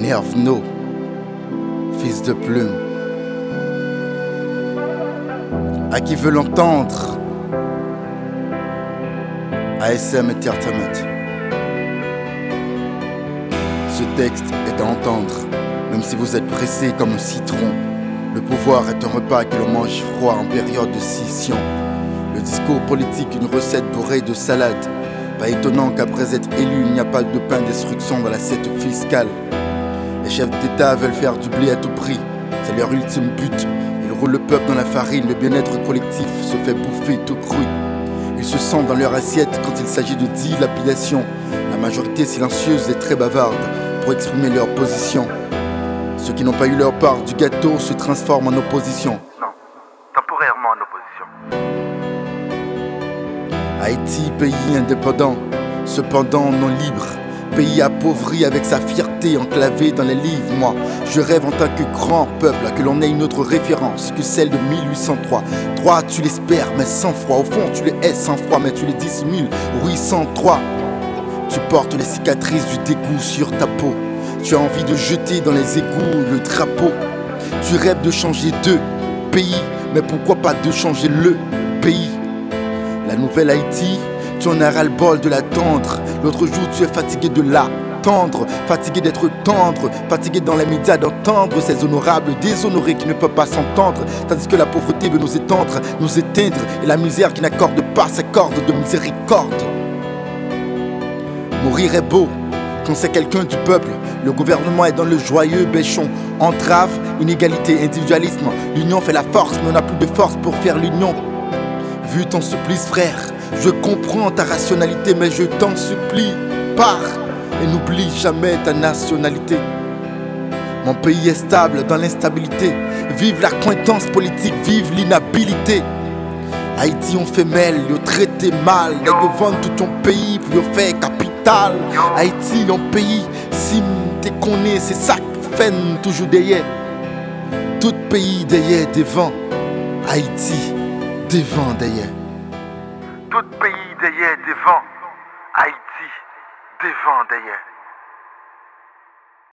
Nervno, fils de plume. À qui veut l'entendre? ASM Entertainment. Ce texte est à entendre, même si vous êtes pressé comme un citron. Le pouvoir est un repas que l'on mange froid en période de scission. Le discours politique, une recette bourrée de salade. Pas étonnant qu'après être élu, il n'y a pas de pain d'instruction dans l'assiette fiscale. Les chefs d'État veulent faire du blé à tout prix. C'est leur ultime but. Ils roulent le peuple dans la farine, le bien-être collectif se fait bouffer tout cru. Ils se sentent dans leur assiette quand il s'agit de dilapidation. La majorité silencieuse est très bavarde pour exprimer leur position. Ceux qui n'ont pas eu leur part du gâteau se transforment en opposition. Non, temporairement en opposition. Haïti, pays indépendant, cependant non libre. Pays appauvri avec sa fierté enclavée dans les livres. Moi, je rêve en tant que grand peuple que l'on ait une autre référence que celle de 1803. Droit, tu l'espères, mais sans froid. Au fond, tu le hais sans froid, mais tu les dissimules. Oui, sans trois. Tu portes les cicatrices du dégoût sur ta peau. Tu as envie de jeter dans les égouts le drapeau. Tu rêves de changer de pays, mais pourquoi pas de changer le pays? La nouvelle Haïti, tu en as ras-le-bol de l'attendre. L'autre jour, tu es fatigué de l'attendre, fatigué d'être tendre, fatigué dans les médias d'entendre ces honorables déshonorés qui ne peuvent pas s'entendre, tandis que la pauvreté veut nous étendre, nous éteindre, et la misère qui n'accorde pas sa corde de miséricorde. Mourir est beau quand c'est quelqu'un du peuple. Le gouvernement est dans le joyeux béchon. Entrave, inégalité, individualisme. L'union fait la force, mais on n'a plus de force pour faire l'union. Vu ton supplice, frère, je comprends ta rationalité, mais je t'en supplie, pars et n'oublie jamais ta nationalité. Mon pays est stable dans l'instabilité. Vive la cointance politique, vive l'inhabilité. Haïti, on fait mêle, yo traité mal. Yo vendre tout ton pays, puis yo capital. Haïti, un pays, si t'es connais, c'est ça fait toujours derrière. Tout pays derrière, devant. Haïti, devant derrière. Tout pays derrière, devant. Haïti, devant derrière.